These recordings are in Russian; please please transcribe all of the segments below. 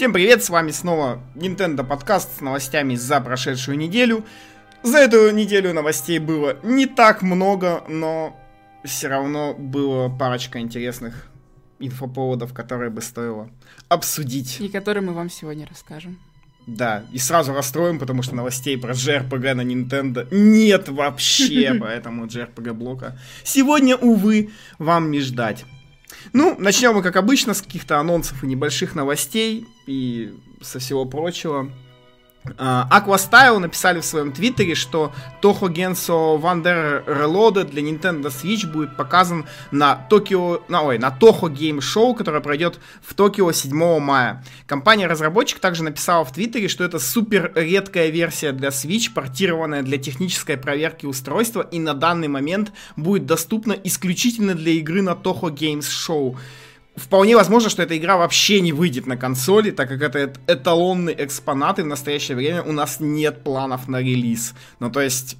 Всем привет, с вами снова Nintendo подкаст с новостями за прошедшую неделю. За эту неделю новостей было не так много, но все равно было парочка интересных инфоповодов, которые бы стоило обсудить. И которые мы вам сегодня расскажем. Да, и сразу расстроим, потому что новостей про JRPG на Nintendo нет вообще, поэтому JRPG блока сегодня, увы, вам не ждать. Ну, начнем мы, как обычно, с каких-то анонсов и небольших новостей и со всего прочего. Aquastyle написали в своем твиттере, что Toho Genso Wander Reloaded для Nintendo Switch будет показан на Токио, на, ой, на Toho Game Show, которое пройдет в Токио 7 мая. Компания-разработчик также написала в твиттере, что это супер редкая версия для Switch, портированная для технической проверки устройства и на данный момент будет доступна исключительно для игры на Toho Games Show вполне возможно, что эта игра вообще не выйдет на консоли, так как это эталонный экспонат, и в настоящее время у нас нет планов на релиз. Ну, то есть,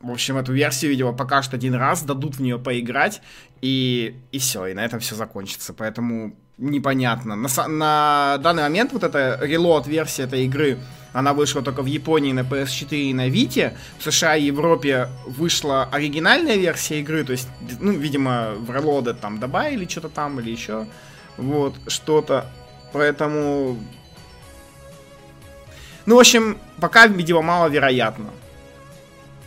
в общем, эту версию, видимо, покажут один раз, дадут в нее поиграть, и, и все, и на этом все закончится. Поэтому непонятно. На, на данный момент вот эта релот-версия этой игры она вышла только в Японии на PS4 и на Vita. В США и Европе вышла оригинальная версия игры, то есть, ну, видимо, в Reloaded там добавили что-то там или еще. Вот, что-то. Поэтому... Ну, в общем, пока, видимо, маловероятно.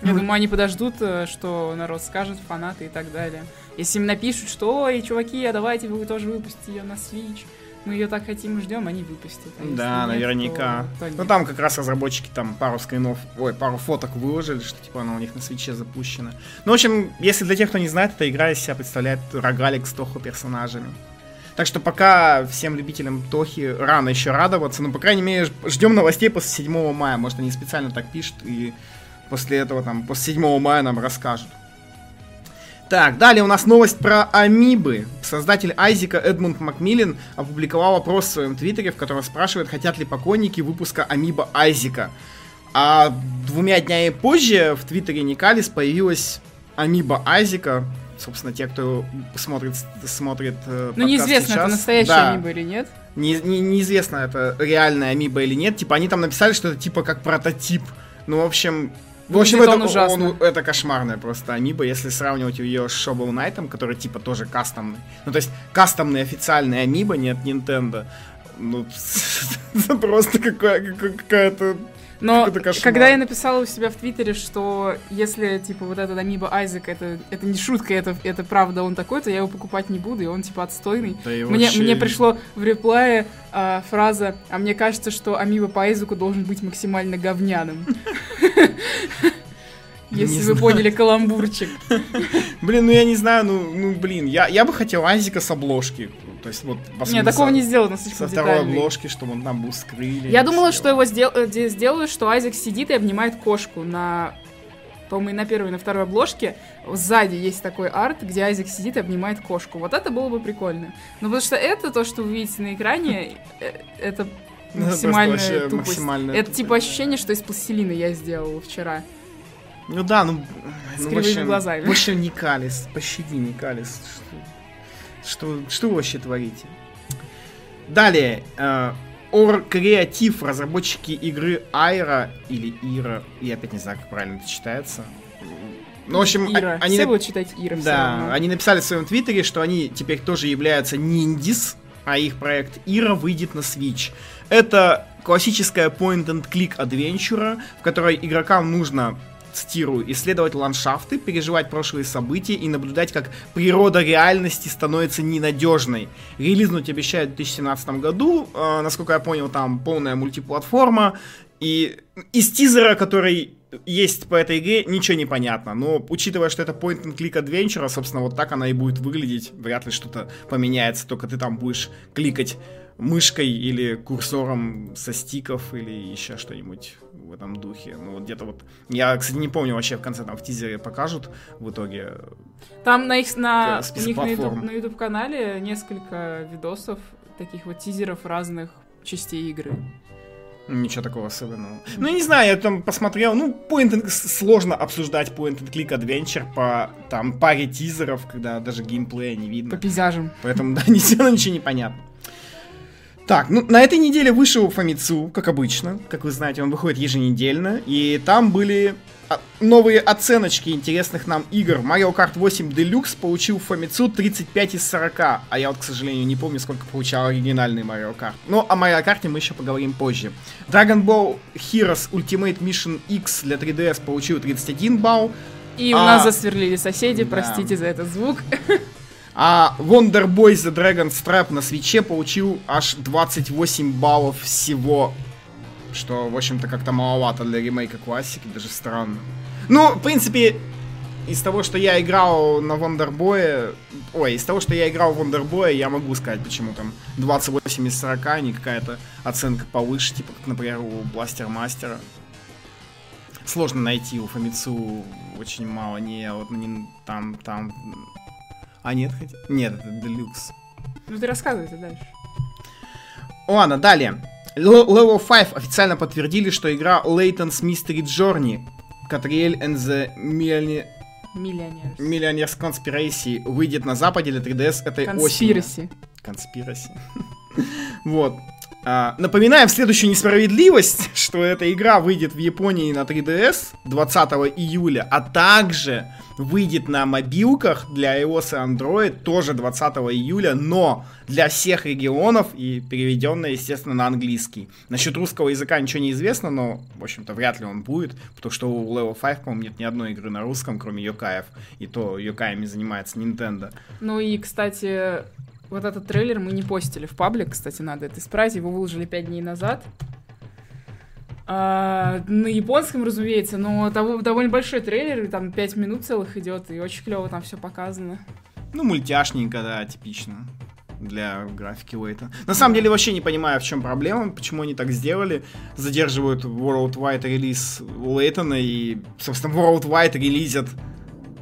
Я ну, думаю, они подождут, э, что народ скажет, фанаты и так далее. Если им напишут, что, ой, чуваки, а давайте вы тоже выпустите ее на Switch, мы ее так хотим и ждем, они выпустят. А да, нет, наверняка. То, ну там как раз разработчики там пару скринов, ой, пару фоток выложили, что типа она у них на свече запущена. Ну, в общем, если для тех, кто не знает, эта игра из себя представляет рогалик с Тоху персонажами. Так что пока всем любителям Тохи рано еще радоваться, но, по крайней мере, ждем новостей после 7 мая. Может, они специально так пишут и после этого, там, после 7 мая нам расскажут. Так, далее у нас новость про амибы. Создатель Айзика Эдмунд Макмиллин опубликовал вопрос в своем твиттере, в котором спрашивает, хотят ли поклонники выпуска амиба Айзика. А двумя днями позже в твиттере Никалис появилась амиба Айзика. Собственно, те, кто смотрит, смотрит э, Ну, неизвестно, сейчас. это настоящая да. амиба или нет. Не, не, неизвестно, это реальная амиба или нет. Типа, они там написали, что это типа как прототип. Ну, в общем, в общем, это, он ужасно. Он, это кошмарное просто амиба, если сравнивать ее с Shovel Knight, который типа тоже кастомный. Ну, то есть, кастомный официальный амиба, нет Nintendo. Ну, просто какая-то но когда я написала у себя в Твиттере, что если, типа, вот этот Амиба Айзек, это, это не шутка, это, это правда он такой, то я его покупать не буду, и он, типа, отстойный. Да мне, вообще... мне пришло в реплае а, фраза, а мне кажется, что Амиба по Айзеку должен быть максимально говняным. Если вы поняли каламбурчик. Блин, ну я не знаю, ну, ну блин, я, я бы хотел Айзека с обложки. То есть вот Нет, такого не сделано Со второй обложки, чтобы он там был скрыли. Я думала, что его сдел... Э, сделают, что Айзек сидит и обнимает кошку на по-моему, на первой, и на второй обложке сзади есть такой арт, где Айзек сидит и обнимает кошку. Вот это было бы прикольно. Но потому что это, то, что вы видите на экране, э, максимальная тупость. Максимальная это тупость. типа ощущение, что из пластилина я сделал вчера. Ну да, ну... С ну, кривыми глазами. Вообще Nicalis, пощади, Nicalis. Что, что, что вы вообще творите? Далее, э, Or Creative, разработчики игры Айра или Ира, я опять не знаю, как правильно это читается. Ну, в общем, Ира. они... Все будут читать Ира. Да, они написали в своем твиттере, что они теперь тоже являются ниндис, а их проект Ира выйдет на Switch. Это классическая point-and-click адвенчура, в которой игрокам нужно цитирую, исследовать ландшафты, переживать прошлые события и наблюдать, как природа реальности становится ненадежной. Релизнуть обещают в 2017 году, э, насколько я понял, там полная мультиплатформа, и из тизера, который есть по этой игре, ничего не понятно. Но учитывая, что это point-and-click adventure, собственно, вот так она и будет выглядеть. Вряд ли что-то поменяется, только ты там будешь кликать мышкой или курсором со стиков или еще что-нибудь в этом духе. Ну, вот где-то вот... Я, кстати, не помню вообще в конце там в тизере покажут в итоге. Там на их, на, у них на YouTube, на YouTube канале несколько видосов, таких вот тизеров разных частей игры. Ничего такого особенного. Ну, я не знаю, я там посмотрел, ну, point and... сложно обсуждать point and click adventure по там паре тизеров, когда даже геймплея не видно. По пейзажам. Поэтому, да, ничего, ничего не понятно. Так, ну на этой неделе вышел Фамицу, как обычно. Как вы знаете, он выходит еженедельно. И там были а, новые оценочки интересных нам игр. Mario Kart 8 Deluxe получил Фамицу 35 из 40. А я вот, к сожалению, не помню, сколько получал оригинальный Mario Kart. Но о Mario Kart мы еще поговорим позже. Dragon Ball Heroes Ultimate Mission X для 3DS получил 31 балл. И у а... нас засверлили соседи, да. простите за этот звук. А Wonder Boy The Dragon Strap на свече получил аж 28 баллов всего. Что, в общем-то, как-то маловато для ремейка классики, даже странно. Ну, в принципе, из того, что я играл на Wonderboy, ой, из того, что я играл в Wonderboy, я могу сказать, почему там 28 из 40, а не какая-то оценка повыше, типа, как, например, у Бластер Мастера. Сложно найти у Фамицу очень мало, не, вот не, там, там а нет, хотя... Нет, это Deluxe. Ну ты рассказывай это дальше. Ладно, далее. Level 5 официально подтвердили, что игра Layton's Mystery Journey, Catriel and the Millionaire... Millionaires. Millionaires Conspiracy выйдет на западе для 3DS этой Conspiracy. осенью. Conspiracy. вот. А, напоминаем следующую несправедливость, что эта игра выйдет в Японии на 3DS 20 июля, а также выйдет на мобилках для iOS и Android тоже 20 июля, но для всех регионов и переведенная, естественно, на английский. Насчет русского языка ничего не известно, но, в общем-то, вряд ли он будет, потому что у Level 5, по-моему, нет ни одной игры на русском, кроме Йокаев, и то Йокаями занимается Nintendo. Ну и, кстати, вот этот трейлер мы не постили в паблик, кстати, надо это исправить, его выложили 5 дней назад. А, на японском, разумеется, но того, довольно большой трейлер, там 5 минут целых идет, и очень клево там все показано. Ну, мультяшненько, да, типично для графики Уэйта. На самом деле вообще не понимаю, в чем проблема, почему они так сделали. Задерживают Worldwide релиз Уэйтона и, собственно, Worldwide релизят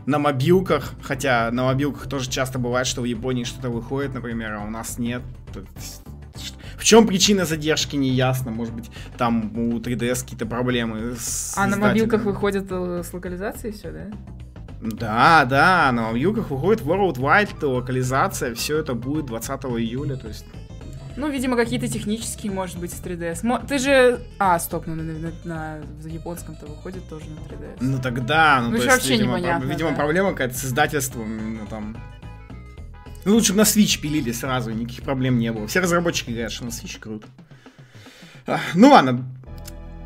на мобилках, хотя на мобилках тоже часто бывает, что в Японии что-то выходит, например, а у нас нет. В чем причина задержки, не ясно. Может быть, там у 3DS какие-то проблемы с А на мобилках выходит э, с локализацией все, да? Да, да, на мобилках выходит Worldwide локализация, все это будет 20 июля, то есть... Ну, видимо, какие-то технические, может быть, с 3DS. Ты же... А, стоп, ну на, на, на, на японском-то выходит тоже на 3DS. Ну тогда, ну, ну то есть, вообще видимо, непонятно, про... видимо, да. проблема какая-то с издательством, именно там ну, лучше бы на Switch пилили сразу, никаких проблем не было. Все разработчики говорят, что на Switch круто. А, ну ладно,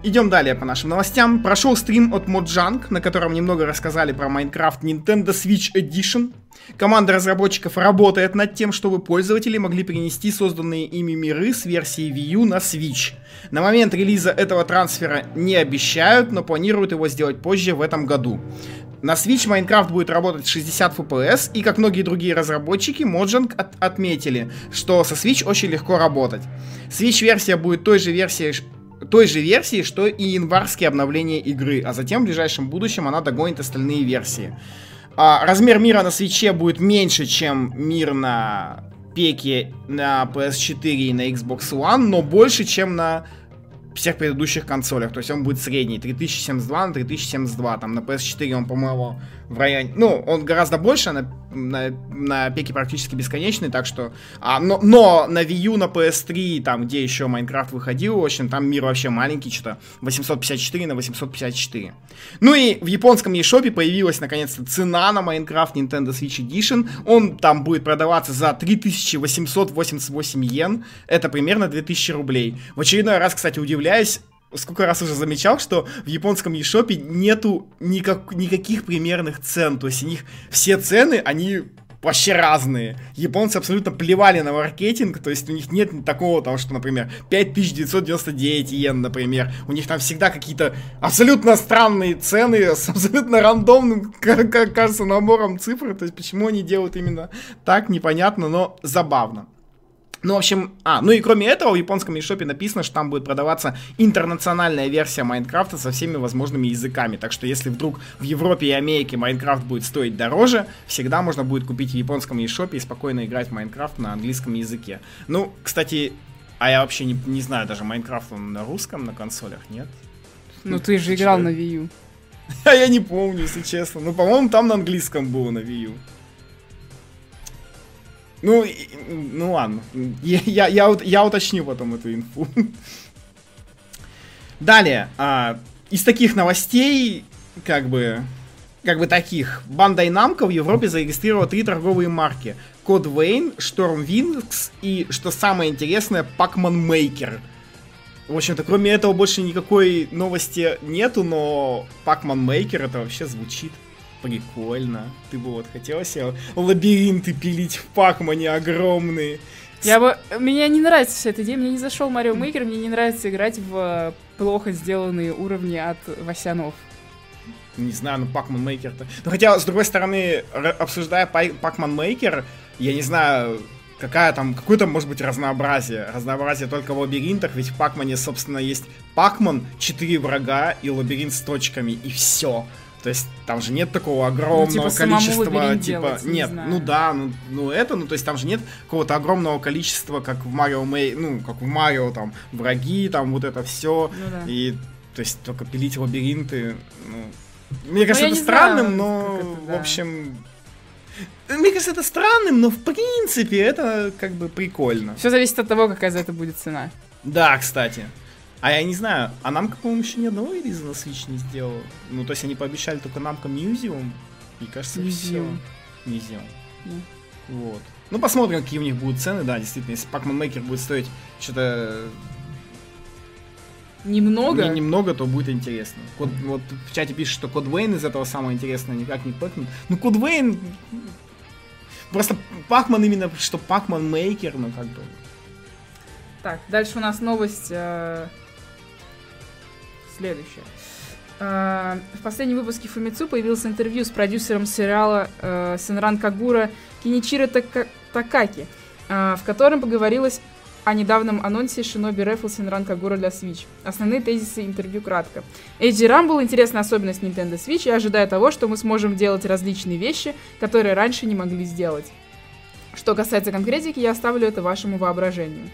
идем далее по нашим новостям. Прошел стрим от Mojang, на котором немного рассказали про Minecraft Nintendo Switch Edition. Команда разработчиков работает над тем, чтобы пользователи могли перенести созданные ими миры с версии Wii U на Switch. На момент релиза этого трансфера не обещают, но планируют его сделать позже в этом году. На Switch Minecraft будет работать 60 FPS, и как многие другие разработчики, Mojang от отметили, что со Switch очень легко работать. Switch-версия будет той же версией той же версии, что и январские обновления игры, а затем в ближайшем будущем она догонит остальные версии. А, размер мира на свече будет меньше, чем мир на пеке на PS4 и на Xbox One, но больше, чем на всех предыдущих консолях. То есть он будет средний 3072 на 3072. Там на PS4 он, по-моему, в районе... Ну, он гораздо больше, на, на, на пике практически бесконечный, так что... А, но, но на Wii U, на PS3, там, где еще Майнкрафт выходил, в общем, там мир вообще маленький, что-то 854 на 854. Ну и в японском eShop появилась, наконец-то, цена на Майнкрафт Nintendo Switch Edition. Он там будет продаваться за 3888 йен. Это примерно 2000 рублей. В очередной раз, кстати, удивляюсь, сколько раз уже замечал, что в японском eShop нету никак, никаких примерных цен. То есть у них все цены, они вообще разные. Японцы абсолютно плевали на маркетинг, то есть у них нет такого того, что, например, 5999 йен, например. У них там всегда какие-то абсолютно странные цены с абсолютно рандомным, как кажется, набором цифр. То есть почему они делают именно так, непонятно, но забавно. Ну, в общем, а, ну и кроме этого, в японском eShop написано, что там будет продаваться интернациональная версия Майнкрафта со всеми возможными языками. Так что если вдруг в Европе и Америке Майнкрафт будет стоить дороже, всегда можно будет купить в японском eShop и спокойно играть в Майнкрафт на английском языке. Ну, кстати, а я вообще не, не знаю, даже Майнкрафт он на русском на консолях, нет? Ну, ты же играл на Wii U. А я не помню, если честно. Ну, по-моему, там на английском было на Wii U. Ну, и- ну ладно. Я, я, я, я уточню потом эту инфу. Далее, а, из таких новостей, как бы, как бы таких, Bandai Namco в Европе зарегистрировала три торговые марки. Code Vein, Storm Wings и, что самое интересное, Pac-Man Maker. В общем-то, кроме этого больше никакой новости нету, но Pac-Man Maker это вообще звучит прикольно. Ты бы вот хотела себе лабиринты пилить в Пакмане огромные. Я бы... Мне не нравится вся эта идея, мне не зашел Марио Мейкер, мне не нравится играть в э, плохо сделанные уровни от Васянов. Не знаю, ну Pac-Man Maker-то. Ну хотя, с другой стороны, обсуждая Pac-Man Maker, я не знаю, какая там, какое там может быть разнообразие. Разнообразие только в лабиринтах, ведь в Пакмане, собственно, есть Пакман, 4 врага и лабиринт с точками, и все. То есть там же нет такого огромного типа, самому количества, типа, делать, не нет, знаю. ну да, ну, ну это, ну то есть там же нет какого-то огромного количества, как в Марио Мэй, ну как в Марио там враги, там вот это все, Ну да. и то есть только пилить лабиринты, ну, мне кажется, я это не странным, знаю, но, это, в да. общем, мне кажется, это странным, но в принципе это как бы прикольно. Все зависит от того, какая за это будет цена. Да, кстати. А я не знаю, а нам, по-моему, еще ни одного релиза на Switch не сделал. Ну, то есть они пообещали только намка Museum, и кажется, все. Museum. Museum. Да. Вот. Ну, посмотрим, какие у них будут цены, да, действительно, если Pac-Man Maker будет стоить что-то Немного. не- немного, то будет интересно. Код, вот в чате пишет, что Код Вейн из этого самое интересное, никак не Pac-Man. Ну, Код Вейн... Просто Пакман именно, что Пакман Мейкер, ну, как бы... Так, дальше у нас новость э, следующая. Э, в последнем выпуске Фумицу появилось интервью с продюсером сериала э, Сенран Кагура Киничиро Така- Такаки, э, в котором поговорилось о недавнем анонсе Shinobi Raffle Сенран Кагура для Switch. Основные тезисы интервью кратко. HD Rumble — интересная особенность Nintendo Switch, я ожидаю того, что мы сможем делать различные вещи, которые раньше не могли сделать. Что касается конкретики, я оставлю это вашему воображению.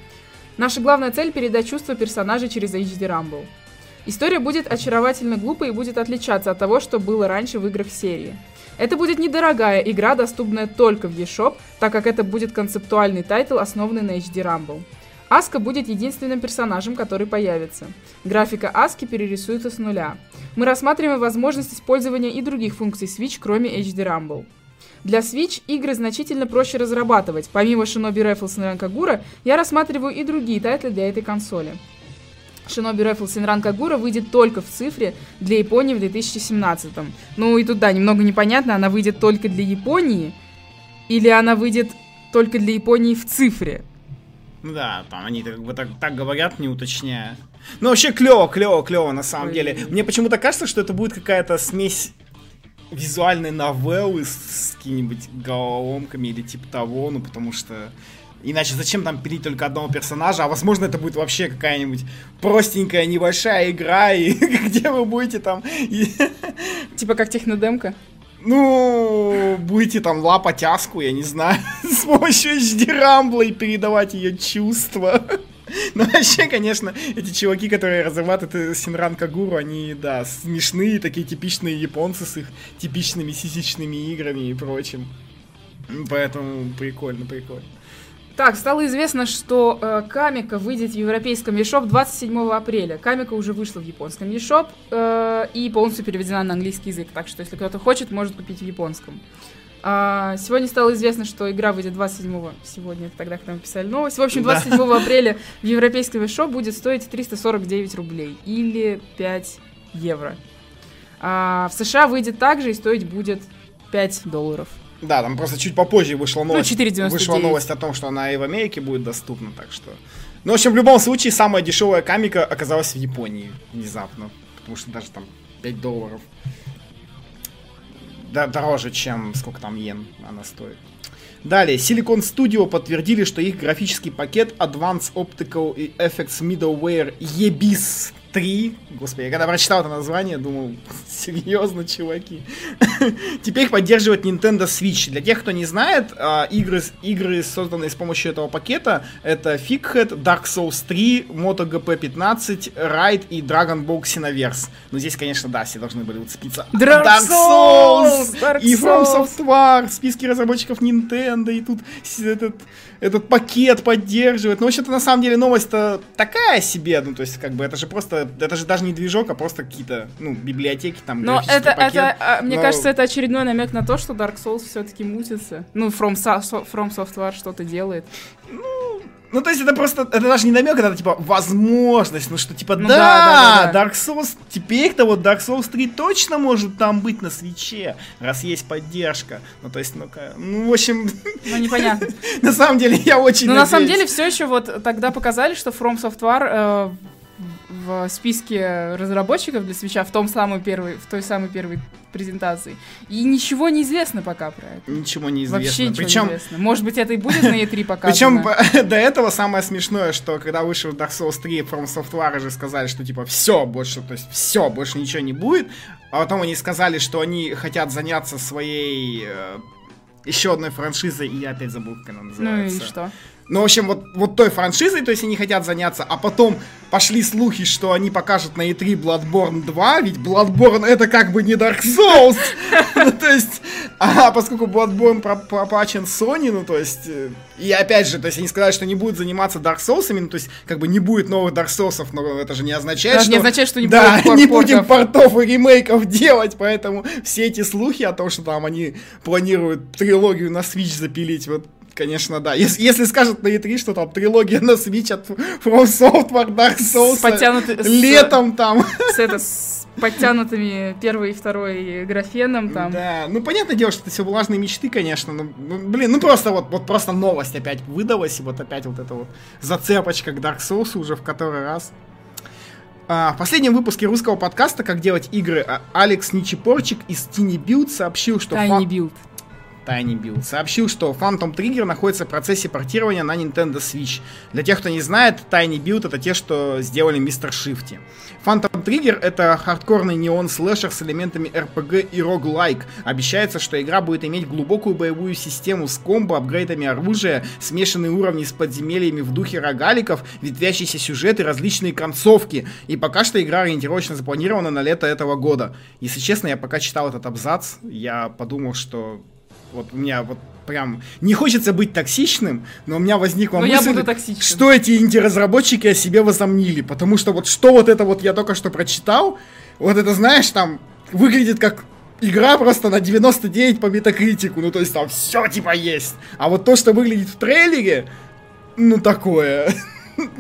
Наша главная цель — передать чувства персонажей через HD Rumble. История будет очаровательно глупой и будет отличаться от того, что было раньше в играх серии. Это будет недорогая игра, доступная только в eShop, так как это будет концептуальный title, основанный на HD Rumble. Аска будет единственным персонажем, который появится. Графика Аски перерисуется с нуля. Мы рассматриваем возможность использования и других функций Switch, кроме HD Rumble. Для Switch игры значительно проще разрабатывать. Помимо Shinobi Rifle Senran Kagura, я рассматриваю и другие тайтлы для этой консоли. Shinobi Rifle Senran Kagura выйдет только в цифре для Японии в 2017. Ну и тут, да, немного непонятно, она выйдет только для Японии или она выйдет только для Японии в цифре. Ну да, там они как бы так, так говорят, не уточняя. Ну вообще клево, клево, клево на самом Ой. деле. Мне почему-то кажется, что это будет какая-то смесь визуальной новеллы с, с какими-нибудь головоломками или типа того, ну потому что Иначе зачем там пилить только одного персонажа? А возможно, это будет вообще какая-нибудь простенькая небольшая игра, и где вы будете там Типа как технодемка. ну, будете там лапать Аску, я не знаю, с помощью HD и передавать ее чувства. Ну, вообще, конечно, эти чуваки, которые разрабатывают Синран Кагуру, они, да, смешные, такие типичные японцы с их типичными сисичными играми и прочим. Поэтому прикольно, прикольно. Так, стало известно, что э, Камика выйдет в европейском eShop 27 апреля. Камика уже вышла в японском eShop э, и полностью переведена на английский язык. Так что, если кто-то хочет, может купить в японском. А, сегодня стало известно, что игра выйдет 27 сегодня, это тогда, когда мы писали новость. В общем, Да. 27 апреля в европейском eShop будет стоить 349 рублей или 5 евро. А, в США выйдет также и стоить будет 5 долларов. Да, там просто чуть попозже вышла новость. 4,99. Вышла новость о том, что она и в Америке будет доступна, так что... Ну, в общем, в любом случае, самая дешевая камика оказалась в Японии внезапно. Потому что даже там 5 долларов. Да, дороже, чем сколько там йен она стоит. Далее, Silicon Studio подтвердили, что их графический пакет Advanced Optical Effects Middleware EBIS 3. Господи, я когда прочитал это название, думал, серьезно, чуваки. Теперь поддерживает Nintendo Switch. Для тех, кто не знает, а, игры, игры, созданные с помощью этого пакета, это Fighead, Dark Souls 3, MotoGP 15, Ride и Dragon Ball Xenoverse. Ну, здесь, конечно, да, все должны были уцепиться. Dark, Dark Souls! Dark и From Software, списки разработчиков Nintendo, и тут этот, этот пакет поддерживает. Ну, в общем-то, на самом деле, новость-то такая себе. Ну, то есть, как бы, это же просто это же даже не движок, а просто какие-то, ну, библиотеки там. Но это, пакет, это, а, мне но... кажется, это очередной намек на то, что Dark Souls все-таки мутится. Ну, From, From Software что-то делает. Ну, ну, то есть это просто, это даже не намек, это типа возможность, ну что типа, ну, да, да, да, да, Dark Souls, теперь-то вот Dark Souls 3 точно может там быть на свече, раз есть поддержка. Ну, то есть, ну-ка, ну, в общем... Ну, непонятно. на самом деле, я очень Ну, на самом деле, все еще вот тогда показали, что From Software э, в списке разработчиков для свеча в том самой первой, в той самой первой презентации. И ничего не известно пока про это. Ничего не известно. Вообще ничего Причем... не известно. Может быть, это и будет на E3 показано. Причем до этого самое смешное, что когда вышел Dark Souls 3, From Software же сказали, что типа все, больше, то есть все, больше ничего не будет. А потом они сказали, что они хотят заняться своей э, еще одной франшизой, и я опять забыл, как она называется. Ну и что? Ну, в общем, вот, вот той франшизой, то есть они хотят заняться, а потом пошли слухи, что они покажут на E3 Bloodborne 2, ведь Bloodborne это как бы не Dark Souls. Ну, то есть, а поскольку Bloodborne пропачен Sony, ну, то есть, э, и опять же, то есть они сказали, что не будут заниматься Dark Souls, ну, то есть, как бы не будет новых Dark Souls, но это же не означает, что... не означает, что не да, не будем портов и ремейков делать, поэтому все эти слухи о том, что там они планируют трилогию на Switch запилить, вот Конечно, да. Если, если скажут на E3, что там трилогия на Switch от From Software, Dark Souls, с летом с, там. С, это, с подтянутыми первый и второй графеном там. Да, ну понятное дело, что это все влажные мечты, конечно. Ну, блин, ну просто вот, вот просто новость опять выдалась, и вот опять вот эта вот зацепочка к Dark Souls уже в который раз. А, в последнем выпуске русского подкаста «Как делать игры» а, Алекс Ничипорчик из Tiny Build сообщил, что... Tiny фан... Build. Tiny Build, сообщил, что Phantom Trigger находится в процессе портирования на Nintendo Switch. Для тех, кто не знает, Tiny Build это те, что сделали Мистер Shifty. Phantom Trigger это хардкорный неон слэшер с элементами RPG и roguelike. Обещается, что игра будет иметь глубокую боевую систему с комбо, апгрейдами оружия, смешанные уровни с подземельями в духе рогаликов, ветвящийся сюжет и различные концовки. И пока что игра ориентировочно запланирована на лето этого года. Если честно, я пока читал этот абзац, я подумал, что вот у меня вот прям не хочется быть токсичным, но у меня возникла но мысль, что эти инди-разработчики о себе возомнили. Потому что вот что вот это вот я только что прочитал, вот это, знаешь, там выглядит как игра просто на 99 по метакритику. Ну, то есть там все типа есть. А вот то, что выглядит в трейлере, ну, такое.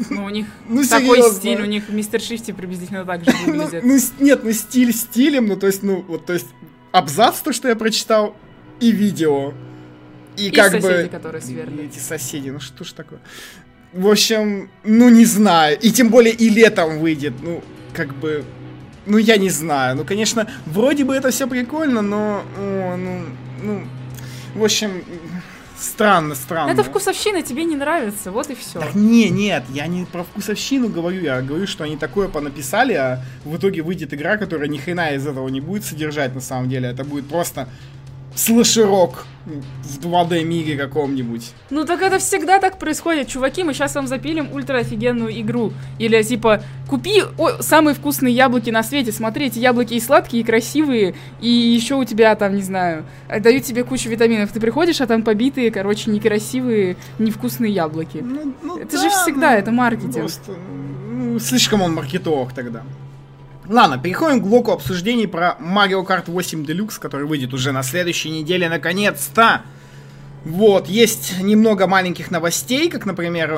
Ну, у них ну, такой серьезно. стиль, у них мистер Шифти приблизительно так же ну, выглядит. ну, нет, ну стиль стилем, ну, то есть, ну, вот, то есть, абзац, то, что я прочитал, и видео. И, и как соседи, бы... которые сверлят. Эти соседи, ну что ж такое. В общем, ну не знаю. И тем более и летом выйдет. Ну, как бы... Ну, я не знаю. Ну, конечно, вроде бы это все прикольно, но... О, ну, ну... В общем, странно, странно. Это вкусовщина тебе не нравится, вот и все. Так, не, нет, я не про вкусовщину говорю, я говорю, что они такое понаписали, а в итоге выйдет игра, которая ни хрена из этого не будет содержать на самом деле. Это будет просто слэшерок в 2D мире каком-нибудь. Ну так это всегда так происходит. Чуваки, мы сейчас вам запилим ультра офигенную игру. Или типа, купи о, самые вкусные яблоки на свете. Смотри, эти яблоки и сладкие, и красивые. И еще у тебя там, не знаю, дают тебе кучу витаминов. Ты приходишь, а там побитые, короче, некрасивые, невкусные яблоки. Ну, ну, это да, же всегда, ну, это маркетинг. Просто, ну, слишком он маркетолог тогда. Ладно, переходим к блоку обсуждений про Mario Kart 8 Deluxe, который выйдет уже на следующей неделе наконец-то. Вот, есть немного маленьких новостей, как, например, э,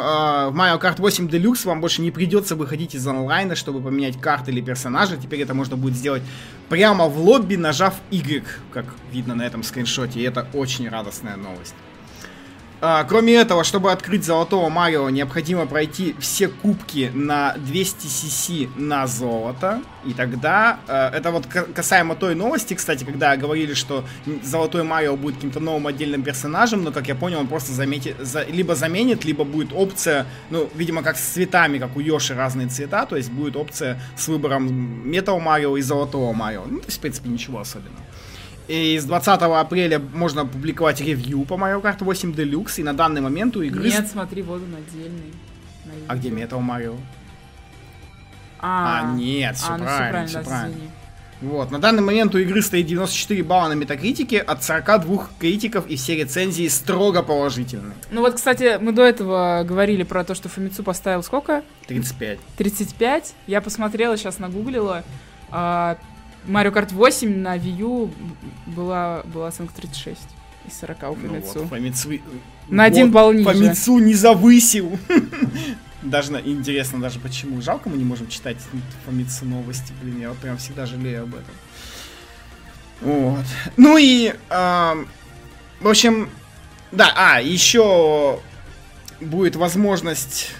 в Mario Kart 8 Deluxe вам больше не придется выходить из онлайна, чтобы поменять карты или персонажа. Теперь это можно будет сделать прямо в лобби, нажав Y, как видно на этом скриншоте. И это очень радостная новость. А, кроме этого, чтобы открыть золотого Марио, необходимо пройти все кубки на 200 cc на золото. И тогда, э, это вот касаемо той новости, кстати, когда говорили, что золотой Марио будет каким-то новым отдельным персонажем, но, как я понял, он просто заметит, за, либо заменит, либо будет опция, ну, видимо, как с цветами, как у Йоши разные цвета, то есть будет опция с выбором Метал Марио и Золотого Марио. Ну, то есть, в принципе, ничего особенного. И с 20 апреля можно публиковать ревью по Mario Kart 8 Deluxe, и на данный момент у игры... Нет, смотри, вот он отдельный. А где Metal Mario? А, а нет, все а, ну, правильно, все правильно. Вот, на данный момент у игры стоит 94 балла на метакритике от 42 критиков, и все рецензии строго положительные. Ну вот, кстати, мы до этого говорили про то, что Фомицу поставил сколько? 35. 35? Я посмотрела, сейчас нагуглила. Mario Kart 8 на Wii U была, была оценка 36 из 40 у Фамицу. Ну вот, Фамицу... На один вот, балл ниже. Фамицу не завысил. Даже интересно, даже почему. Жалко, мы не можем читать Фамицу новости, блин, я вот прям всегда жалею об этом. Вот. Ну и, э, в общем, да, а, еще будет возможность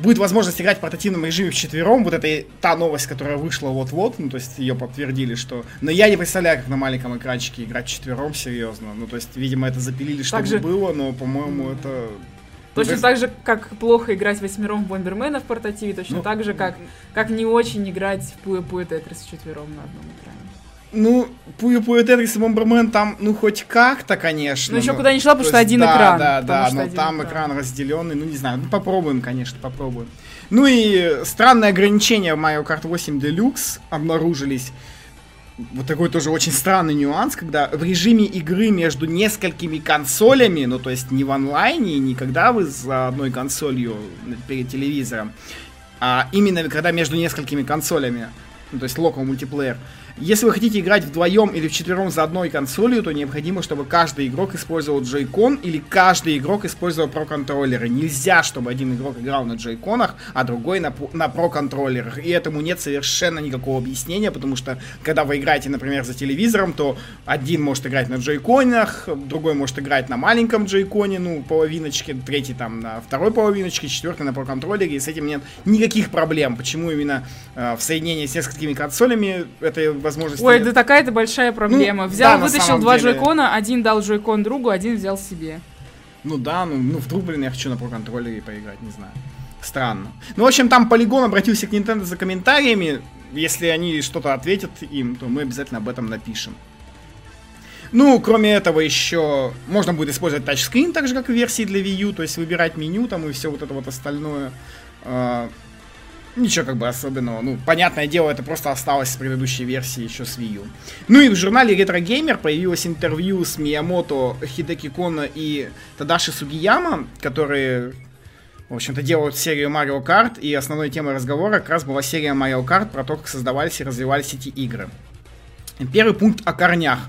будет возможность играть в портативном режиме в четвером. Вот это та новость, которая вышла вот-вот. Ну, то есть ее подтвердили, что... Но я не представляю, как на маленьком экранчике играть четвером, серьезно. Ну, то есть, видимо, это запилили, чтобы Также... было, но, по-моему, это... Точно так же, как плохо играть восьмером в Бомбермена в портативе, точно ну, так же, как, как не очень играть в Пуэ Пуэ Тетрис четвером на одном экране. Ну, Пуя Пуя Тетрис и Бомбермен там, ну, хоть как-то, конечно. Ну, еще куда не шла, потому что один да, экран. Да, да, но там экран. экран разделенный, ну, не знаю, ну, попробуем, конечно, попробуем. Ну и странные ограничения в Mario Kart 8 Deluxe обнаружились. Вот такой тоже очень странный нюанс, когда в режиме игры между несколькими консолями, ну то есть не в онлайне, не когда вы за одной консолью перед телевизором, а именно когда между несколькими консолями, ну то есть локал мультиплеер, если вы хотите играть вдвоем или вчетвером за одной консолью, то необходимо, чтобы каждый игрок использовал джойкон или каждый игрок использовал про-контроллеры. Нельзя, чтобы один игрок играл на джойконах, а другой на, на про-контроллерах. И этому нет совершенно никакого объяснения, потому что когда вы играете, например, за телевизором, то один может играть на джойконах, другой может играть на маленьком джойконе, ну, половиночке, третий там на второй половиночке, четвертый на про-контроллере, и с этим нет никаких проблем. Почему именно э, в соединении с несколькими консолями это возможности. Ой, да такая-то большая проблема. Ну, Взял, да, вытащил два деле... джойкона, один дал джойкон другу, один взял себе. Ну да, ну, ну вдруг, блин, я хочу на про-контроллере поиграть, не знаю. Странно. Ну, в общем, там Полигон обратился к Nintendo за комментариями. Если они что-то ответят им, то мы обязательно об этом напишем. Ну, кроме этого, еще можно будет использовать тачскрин, так же, как в версии для Wii U, то есть выбирать меню там и все вот это вот остальное. Ничего как бы особенного. Ну, понятное дело, это просто осталось с предыдущей версии еще с Wii U. Ну и в журнале Retro Gamer появилось интервью с Миямото, Хидеки Коно и Тадаши Сугияма, которые, в общем-то, делают серию Mario Kart, и основной темой разговора как раз была серия Mario Kart про то, как создавались и развивались эти игры. Первый пункт о корнях.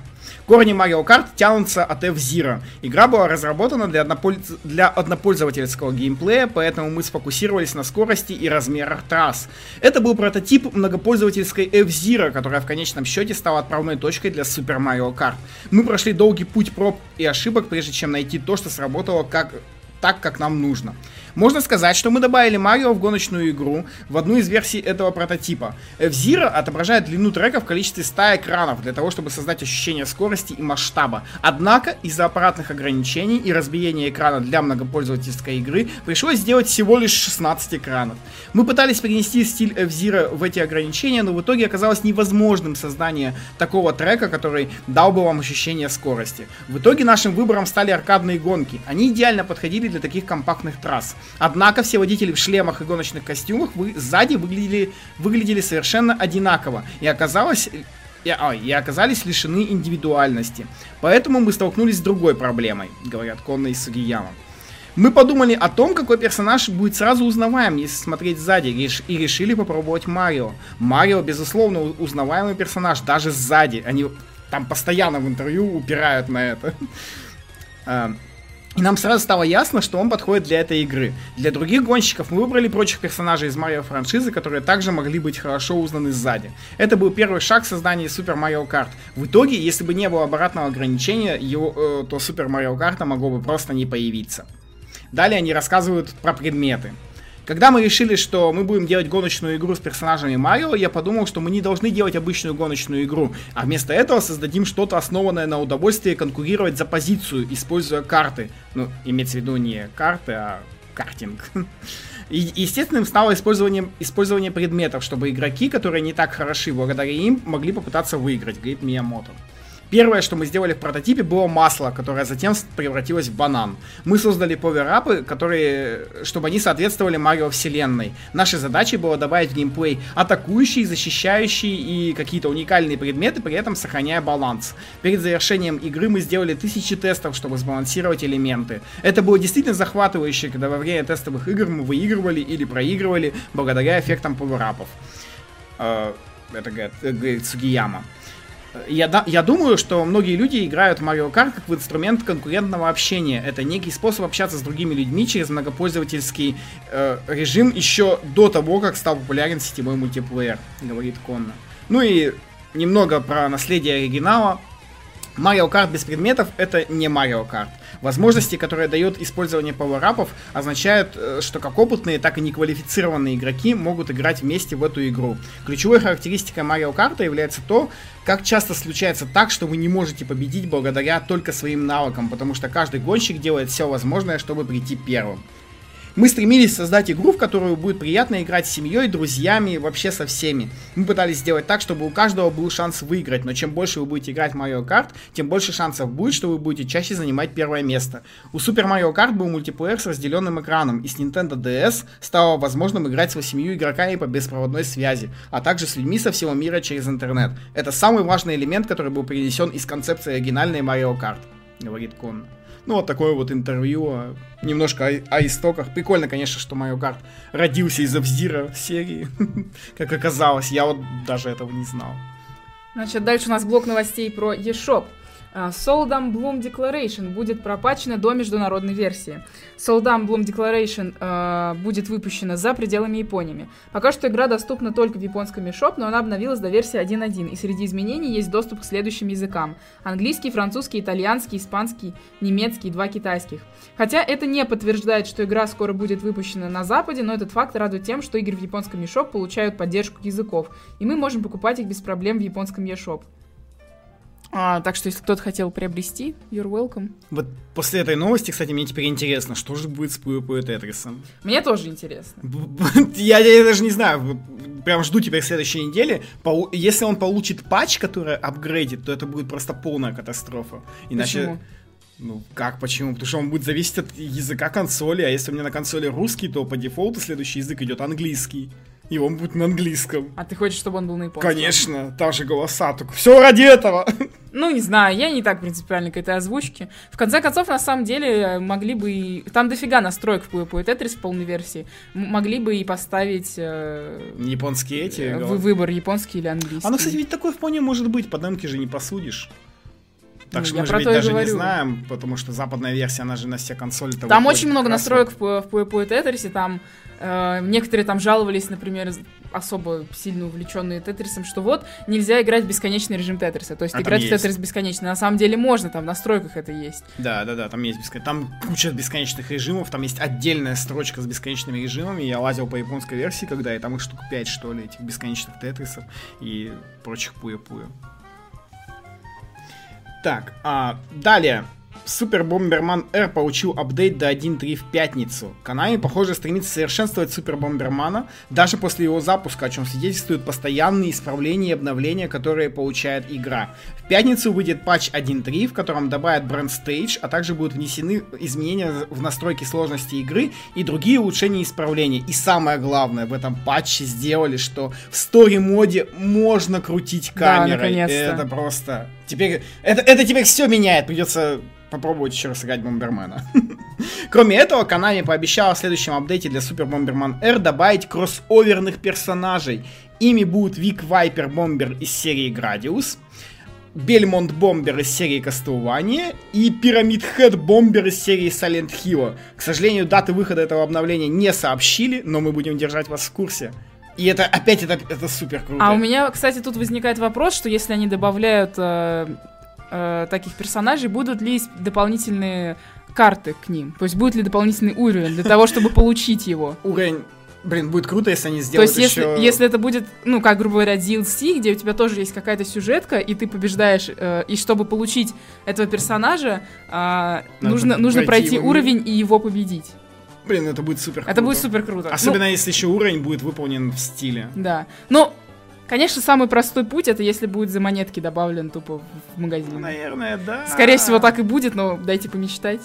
Корни Mario Kart тянутся от F-Zero. Игра была разработана для, однопольз... для однопользовательского геймплея, поэтому мы сфокусировались на скорости и размерах трасс. Это был прототип многопользовательской F-Zero, которая в конечном счете стала отправной точкой для Super Mario Kart. Мы прошли долгий путь проб и ошибок, прежде чем найти то, что сработало как так, как нам нужно. Можно сказать, что мы добавили Марио в гоночную игру в одну из версий этого прототипа. F-Zero отображает длину трека в количестве 100 экранов для того, чтобы создать ощущение скорости и масштаба. Однако, из-за аппаратных ограничений и разбиения экрана для многопользовательской игры, пришлось сделать всего лишь 16 экранов. Мы пытались перенести стиль F-Zero в эти ограничения, но в итоге оказалось невозможным создание такого трека, который дал бы вам ощущение скорости. В итоге нашим выбором стали аркадные гонки. Они идеально подходили для таких компактных трасс. Однако все водители в шлемах и гоночных костюмах вы, сзади выглядели, выглядели совершенно одинаково. И оказалось, и, а, оказались лишены индивидуальности. Поэтому мы столкнулись с другой проблемой, говорят Конна и Сугияма. Мы подумали о том, какой персонаж будет сразу узнаваем, если смотреть сзади, и решили попробовать Марио. Марио, безусловно, узнаваемый персонаж, даже сзади. Они там постоянно в интервью упирают на это. И нам сразу стало ясно, что он подходит для этой игры. Для других гонщиков мы выбрали прочих персонажей из Марио франшизы, которые также могли быть хорошо узнаны сзади. Это был первый шаг в создании Super Mario Kart. В итоге, если бы не было обратного ограничения, его, э, то Super Mario Kart могло бы просто не появиться. Далее они рассказывают про предметы. Когда мы решили, что мы будем делать гоночную игру с персонажами Марио, я подумал, что мы не должны делать обычную гоночную игру, а вместо этого создадим что-то основанное на удовольствии конкурировать за позицию, используя карты. Ну, имеется в виду не карты, а картинг. И естественным стало использование, использование предметов, чтобы игроки, которые не так хороши благодаря им, могли попытаться выиграть, говорит Миямото. Первое, что мы сделали в прототипе, было масло, которое затем превратилось в банан. Мы создали поверапы, которые, чтобы они соответствовали Марио вселенной. Нашей задачей было добавить в геймплей атакующие, защищающие и какие-то уникальные предметы, при этом сохраняя баланс. Перед завершением игры мы сделали тысячи тестов, чтобы сбалансировать элементы. Это было действительно захватывающе, когда во время тестовых игр мы выигрывали или проигрывали благодаря эффектам поверапов. Э, это говорит, говорит Сугияма. Я, я думаю, что многие люди играют в Mario Kart как в инструмент конкурентного общения. Это некий способ общаться с другими людьми через многопользовательский э, режим еще до того, как стал популярен сетевой мультиплеер, говорит Конна. Ну и немного про наследие оригинала. Mario Kart без предметов это не Mario Kart. Возможности, которые дает использование пауэрапов, означают, э, что как опытные, так и неквалифицированные игроки могут играть вместе в эту игру. Ключевой характеристикой Mario Kart является то, как часто случается так, что вы не можете победить благодаря только своим навыкам, потому что каждый гонщик делает все возможное, чтобы прийти первым. Мы стремились создать игру, в которую будет приятно играть с семьей, друзьями, вообще со всеми. Мы пытались сделать так, чтобы у каждого был шанс выиграть, но чем больше вы будете играть в Mario Kart, тем больше шансов будет, что вы будете чаще занимать первое место. У Super Mario Kart был мультиплеер с разделенным экраном, и с Nintendo DS стало возможным играть с 8 игроками по беспроводной связи, а также с людьми со всего мира через интернет. Это самый важный элемент, который был перенесен из концепции оригинальной Mario Kart, говорит Кон. Ну, вот такое вот интервью, немножко о, о истоках. Прикольно, конечно, что Mario Kart родился из Авзира серии, как оказалось. Я вот даже этого не знал. Значит, дальше у нас блок новостей про eShop. Soldam Bloom Declaration будет пропачена до международной версии. Soldam Bloom Declaration э, будет выпущена за пределами Японии. Пока что игра доступна только в японском eShop, но она обновилась до версии 1.1, и среди изменений есть доступ к следующим языкам. Английский, французский, итальянский, испанский, немецкий два китайских. Хотя это не подтверждает, что игра скоро будет выпущена на Западе, но этот факт радует тем, что игры в японском eShop получают поддержку языков, и мы можем покупать их без проблем в японском eShop. А, так что, если кто-то хотел приобрести, you're welcome. Вот после этой новости, кстати, мне теперь интересно, что же будет с PvP Тетрисом. Мне тоже интересно. Я, я даже не знаю, прям жду теперь следующей недели. Если он получит патч, который апгрейдит, то это будет просто полная катастрофа. Иначе... Почему? Ну, как, почему? Потому что он будет зависеть от языка консоли, а если у меня на консоли русский, то по дефолту следующий язык идет английский и он будет на английском. А ты хочешь, чтобы он был на японском? Конечно, там же голоса, только все ради этого. Ну, не знаю, я не так принципиально к этой озвучке. В конце концов, на самом деле, могли бы и... Там дофига настроек в PvP Tetris в полной версии. могли бы и поставить... Э... Японские эти? Э, выбор, японский или английский. А ну, кстати, ведь такой вполне может быть, по же не посудишь. Так ну, что мы же ведь даже говорю. не знаем, потому что западная версия, она же на все консоли. Там очень много настроек в, в PvP Tetris, там Э, некоторые там жаловались, например, особо сильно увлеченные Тетрисом, что вот нельзя играть в бесконечный режим Тетриса. То есть а играть в Тетрис бесконечно. На самом деле можно, там в настройках это есть. Да, да, да, там есть бескон... Там куча бесконечных режимов, там есть отдельная строчка с бесконечными режимами. Я лазил по японской версии, когда и там их штук 5, что ли, этих бесконечных Тетрисов и прочих пуя-пуя. Так, а далее. Супер Бомберман R получил апдейт до 1.3 в пятницу. Канами, похоже, стремится совершенствовать Супер Бомбермана даже после его запуска, о чем свидетельствуют постоянные исправления и обновления, которые получает игра. В пятницу выйдет патч 1.3, в котором добавят Brand Stage, а также будут внесены изменения в настройки сложности игры и другие улучшения и исправления. И самое главное, в этом патче сделали, что в стори моде можно крутить камерой. Да, это просто... Теперь... Это, это теперь все меняет. Придется попробовать еще раз сыграть Бомбермена. Кроме этого, Konami пообещала в следующем апдейте для Super Bomberman R добавить кроссоверных персонажей. Ими будут Вик Вайпер Бомбер из серии Градиус, Бельмонт Бомбер из серии Castlevania и Пирамид Хед Бомбер из серии Silent Hill. К сожалению, даты выхода этого обновления не сообщили, но мы будем держать вас в курсе. И это опять это, это супер круто. А у меня, кстати, тут возникает вопрос, что если они добавляют э, э, таких персонажей, будут ли дополнительные карты к ним? То есть будет ли дополнительный уровень для того, чтобы получить его? Уровень Блин, будет круто, если они сделают То есть, еще... если, если это будет, ну, как, грубо говоря, DLC, где у тебя тоже есть какая-то сюжетка, и ты побеждаешь, э, и чтобы получить этого персонажа, э, нужно, нужно пройти, пройти уровень и его победить. Блин, это будет супер круто. Это будет супер круто. Особенно ну, если еще уровень будет выполнен в стиле. Да. Но Конечно, самый простой путь это если будет за монетки добавлен тупо в магазин. Наверное, да. Скорее всего, так и будет, но дайте помечтать.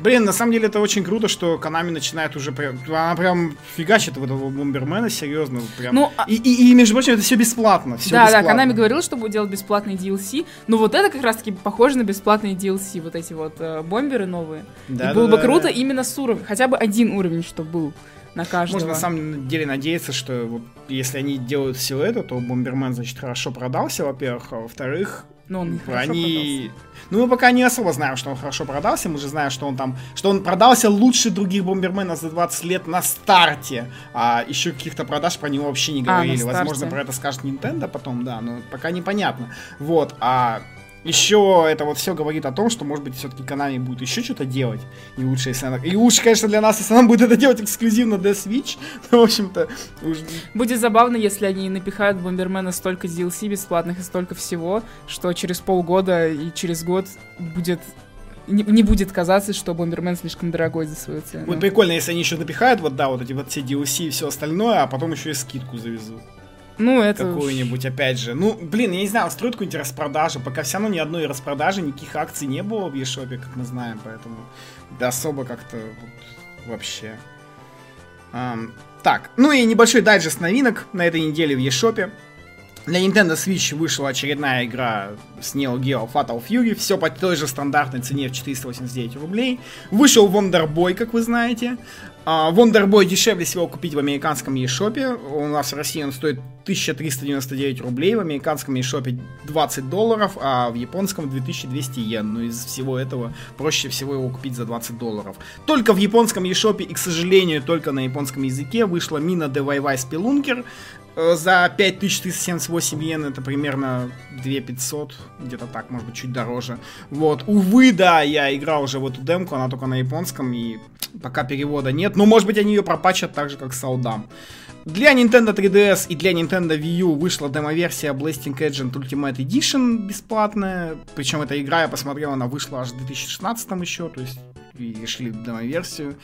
Блин, на самом деле это очень круто, что Канами начинает уже прям... Она прям фигачит в этого Бомбермена, серьезно. Прям. Ну, а и, и, и, между прочим, это все бесплатно. Все да, бесплатно. да, Канами говорил, что будет делать бесплатный DLC, но вот это как раз-таки похоже на бесплатные DLC, вот эти вот э, бомберы новые. Да, и было да, бы да, круто да. именно с уровнем, хотя бы один уровень, чтобы был на каждого. Можно на самом деле надеяться, что вот, если они делают все это, то Бомбермен, значит, хорошо продался, во-первых, а во-вторых, но он они... Ну, мы пока не особо знаем, что он хорошо продался. Мы же знаем, что он там... Что он продался лучше других бомберменов за 20 лет на старте. А еще каких-то продаж про него вообще не а, говорили. А, Возможно, про это скажет Nintendo потом, да, но пока непонятно. Вот, а еще это вот все говорит о том, что, может быть, все-таки Konami будет еще что-то делать. И лучше, если она... И лучше, конечно, для нас, если она будет это делать эксклюзивно для Switch. Ну, в общем-то... Уж... Будет забавно, если они напихают Бомбермена столько DLC бесплатных и столько всего, что через полгода и через год будет не, не будет казаться, что Бомбермен слишком дорогой за свою цену. Будет прикольно, если они еще напихают, вот да, вот эти вот все DLC и все остальное, а потом еще и скидку завезут. Ну, это Какую-нибудь, опять же. Ну, блин, я не знаю, устроить какую-нибудь распродажу. Пока все равно ни одной распродажи, никаких акций не было в eShop, как мы знаем, поэтому да особо как-то вот, вообще. Um, так, ну и небольшой дайджест новинок на этой неделе в eShop. Для Nintendo Switch вышла очередная игра с Neo Geo Fatal Fury. Все по той же стандартной цене в 489 рублей. Вышел Wonder Boy, как вы знаете. Uh, Wonder Boy дешевле всего купить в американском eShop. У нас в России он стоит 1399 рублей, в американском eShop 20 долларов, а в японском 2200 йен. Ну, из всего этого проще всего его купить за 20 долларов. Только в японском eShop и, к сожалению, только на японском языке вышла Мина DIY Spelunker. Э, за 5378 йен это примерно 2500, где-то так, может быть, чуть дороже. Вот, увы, да, я играл уже в эту демку, она только на японском, и пока перевода нет. Но, может быть, они ее пропачат так же, как Саудам. Для Nintendo 3DS и для Nintendo Wii U вышла демо-версия Blasting Agent Ultimate Edition бесплатная. Причем эта игра, я посмотрел, она вышла аж в 2016 еще, то есть и решили демо-версию.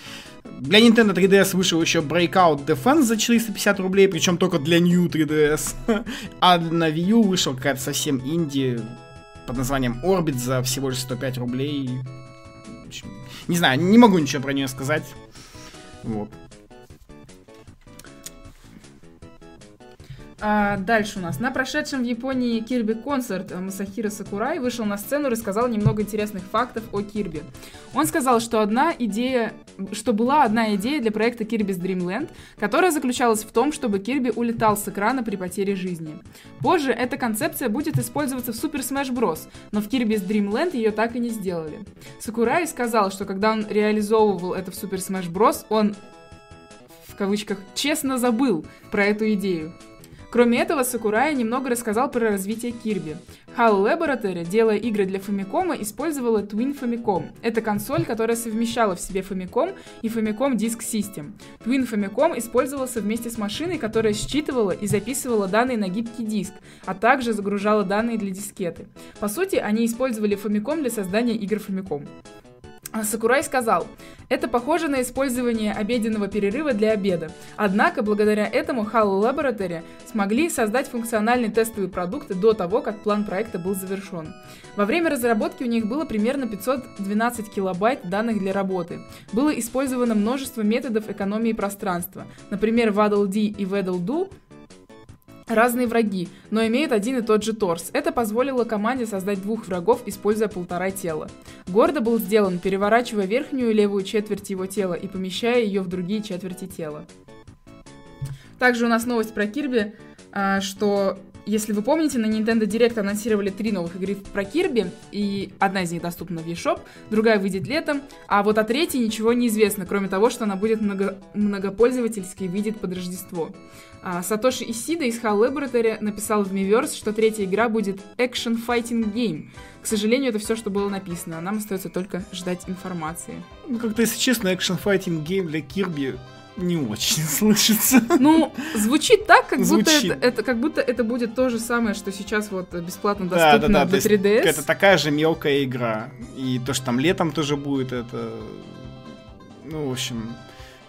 Для Nintendo 3DS вышел еще Breakout Defense за 450 рублей, причем только для New 3DS. а на Wii U вышел какая-то совсем инди под названием Orbit за всего лишь 105 рублей. Не знаю, не могу ничего про нее сказать. Вот. А дальше у нас. На прошедшем в Японии Кирби концерт Масахира Сакурай вышел на сцену и рассказал немного интересных фактов о Кирби. Он сказал, что одна идея, что была одна идея для проекта Kirby's Dream Land, которая заключалась в том, чтобы Кирби улетал с экрана при потере жизни. Позже эта концепция будет использоваться в Super Smash Bros., но в Kirby's Dream Land ее так и не сделали. Сакурай сказал, что когда он реализовывал это в Super Smash Bros., он в кавычках честно забыл про эту идею. Кроме этого, Сакурай немного рассказал про развитие Кирби. HAL Laboratory, делая игры для Famicom, использовала Twin Famicom. Это консоль, которая совмещала в себе Famicom и Famicom Disk System. Twin Famicom использовался вместе с машиной, которая считывала и записывала данные на гибкий диск, а также загружала данные для дискеты. По сути, они использовали Famicom для создания игр Famicom. Сакурай сказал, это похоже на использование обеденного перерыва для обеда. Однако, благодаря этому HAL Laboratory смогли создать функциональный тестовый продукт до того, как план проекта был завершен. Во время разработки у них было примерно 512 килобайт данных для работы. Было использовано множество методов экономии пространства. Например, WaddleD и WaddleDo разные враги, но имеют один и тот же торс. Это позволило команде создать двух врагов, используя полтора тела. Гордо был сделан, переворачивая верхнюю и левую четверть его тела и помещая ее в другие четверти тела. Также у нас новость про Кирби, а, что если вы помните, на Nintendo Direct анонсировали три новых игры про Кирби, и одна из них доступна в eShop, другая выйдет летом, а вот о третьей ничего не известно, кроме того, что она будет много, и выйдет под Рождество. А, Сатоши Исида из HAL Laboratory написал в Miiverse, что третья игра будет Action Fighting Game. К сожалению, это все, что было написано, а нам остается только ждать информации. Ну, как-то, если честно, Action Fighting Game для Кирби не очень слышится. Ну, звучит так, как звучит. будто это, это как будто это будет то же самое, что сейчас вот бесплатно доступно да, да, да, для 3DS. Это такая же мелкая игра. И то, что там летом тоже будет, это. Ну, в общем.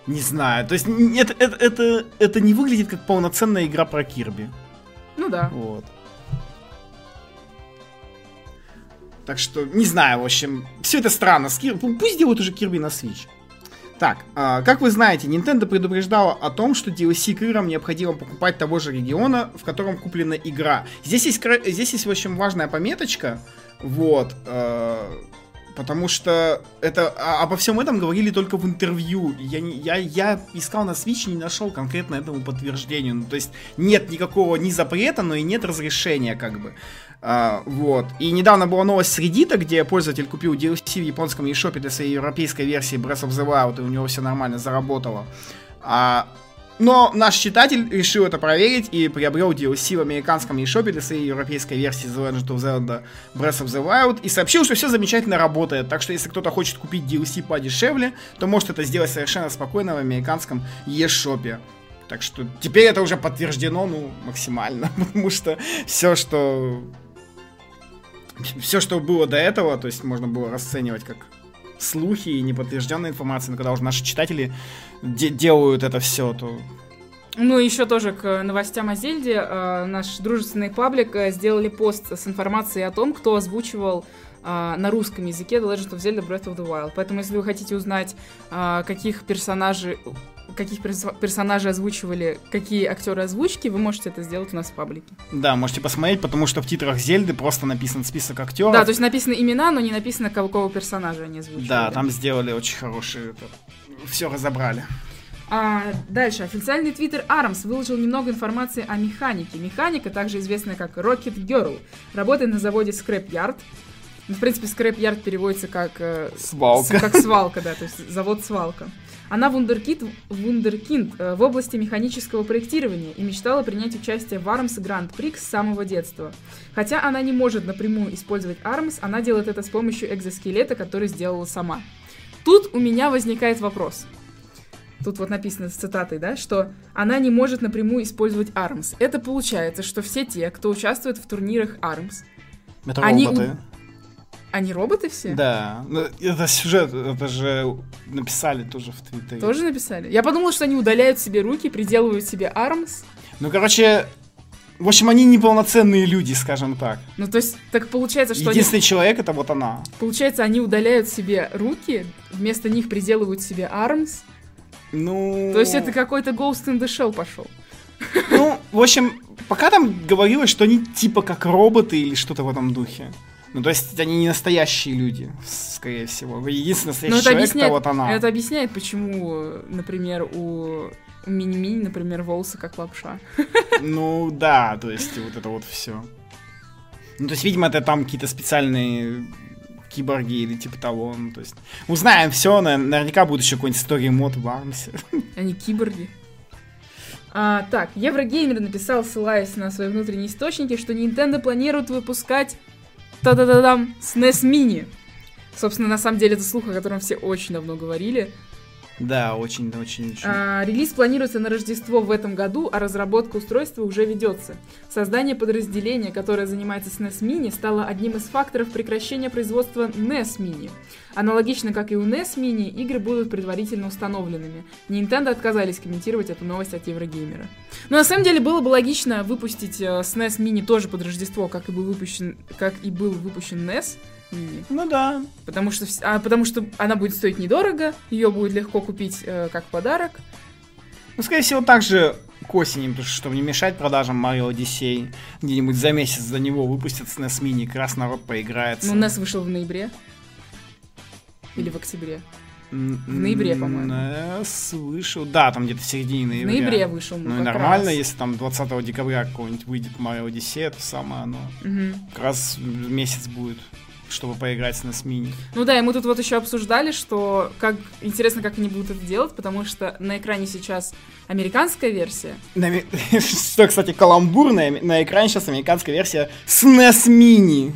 Не знаю. То есть это, это, это, это не выглядит как полноценная игра про Кирби. Ну да. Вот. Так что, не знаю, в общем, все это странно. С Кир... Пусть делают уже Кирби на Switch. Так, э, как вы знаете, Nintendo предупреждала о том, что DLC к играм необходимо покупать того же региона, в котором куплена игра. Здесь есть, здесь есть в общем, важная пометочка, вот, э, потому что это, а, обо всем этом говорили только в интервью. Я, я, я искал на Switch и не нашел конкретно этому подтверждению. Ну, то есть нет никакого ни запрета, но и нет разрешения, как бы. А, вот. И недавно была новость с Reddit, где пользователь купил DLC в японском eShop для своей европейской версии Breath of the Wild, и у него все нормально заработало. А, но наш читатель решил это проверить и приобрел DLC в американском eShop для своей европейской версии The Legend of Zelda Breath of the Wild и сообщил, что все замечательно работает. Так что если кто-то хочет купить DLC подешевле, то может это сделать совершенно спокойно в американском eShop. Так что теперь это уже подтверждено, ну, максимально, потому что все, что все, что было до этого, то есть можно было расценивать как слухи и неподтвержденная информация, но когда уже наши читатели де- делают это все, то ну, еще тоже к новостям о Зельде. Э, наш дружественный паблик э, сделали пост с информацией о том, кто озвучивал э, на русском языке The Legend of Zelda Breath of the Wild. Поэтому, если вы хотите узнать, э, каких персонажей каких персонажей озвучивали, какие актеры озвучки, вы можете это сделать у нас в паблике. Да, можете посмотреть, потому что в титрах Зельды просто написан список актеров. Да, то есть написаны имена, но не написано, какого персонажа они озвучивали. Да, там сделали очень хорошие... Все разобрали. А, дальше. Официальный твиттер ARMS выложил немного информации о механике. Механика, также известная как Rocket Girl, работает на заводе Scrap Yard. Ну, в принципе, Scrap Yard переводится как... Э, свалка. С, как свалка, да, то есть завод-свалка. Она вундеркинд, вундеркинд э, в области механического проектирования и мечтала принять участие в ARMS Grand Prix с самого детства. Хотя она не может напрямую использовать ARMS, она делает это с помощью экзоскелета, который сделала сама. Тут у меня возникает вопрос. Тут вот написано с цитатой, да, что она не может напрямую использовать ARMS. Это получается, что все те, кто участвует в турнирах ARMS, это они, роботы. Они роботы все? Да. Ну, это сюжет, это же написали тоже в Твиттере. Тоже написали? Я подумала, что они удаляют себе руки, приделывают себе армс. Ну, короче, в общем, они неполноценные люди, скажем так. Ну, то есть, так получается, что Единственный они... человек это вот она. Получается, они удаляют себе руки, вместо них приделывают себе армс. Ну... То есть, это какой-то Ghost in the Shell пошел. Ну, в общем, пока там говорилось, что они типа как роботы или что-то в этом духе. Ну, то есть они не настоящие люди, скорее всего. Единственный настоящий человек объясняет, это вот она. Это объясняет, почему, например, у мини-мини, например, волосы как лапша. Ну, да, то есть вот это вот все. Ну, то есть, видимо, это там какие-то специальные киборги или типа того. Ну, то есть, узнаем все, наверняка будет еще какой-нибудь истории мод в Армсе. Они киборги. А, так, Еврогеймер написал, ссылаясь на свои внутренние источники, что Nintendo планирует выпускать Та-да-да-дам! SNES Mini! Собственно, на самом деле, это слух, о котором все очень давно говорили. Да, очень, очень, очень. А, релиз планируется на Рождество в этом году, а разработка устройства уже ведется. Создание подразделения, которое занимается SNES Mini, стало одним из факторов прекращения производства NES Mini. Аналогично, как и у NES Mini, игры будут предварительно установленными. Nintendo отказались комментировать эту новость от Еврогеймера. Но на самом деле было бы логично выпустить э, SNES Mini тоже под Рождество, как и был выпущен, как и был выпущен NES, Мини. Ну да. Потому что, а, потому что она будет стоить недорого, ее будет легко купить э, как подарок. Ну, скорее всего, также к осени, потому что, чтобы не мешать продажам Mario Odyssey, где-нибудь за месяц за него выпустят SNES Mini, как раз народ поиграется. Ну, NES вышел в ноябре. Или в октябре. В ноябре, по-моему. NES вышел, да, там где-то в середине ноября. В ноябре вышел. Ну и нормально, раз. если там 20 декабря какой-нибудь выйдет Mario Odyssey, это самое оно. Угу. Как раз месяц будет чтобы поиграть с Mini. Ну да, и мы тут вот еще обсуждали, что как интересно, как они будут это делать, потому что на экране сейчас американская версия. На, что, кстати, каламбур, на, на экране сейчас американская версия с NES Mini.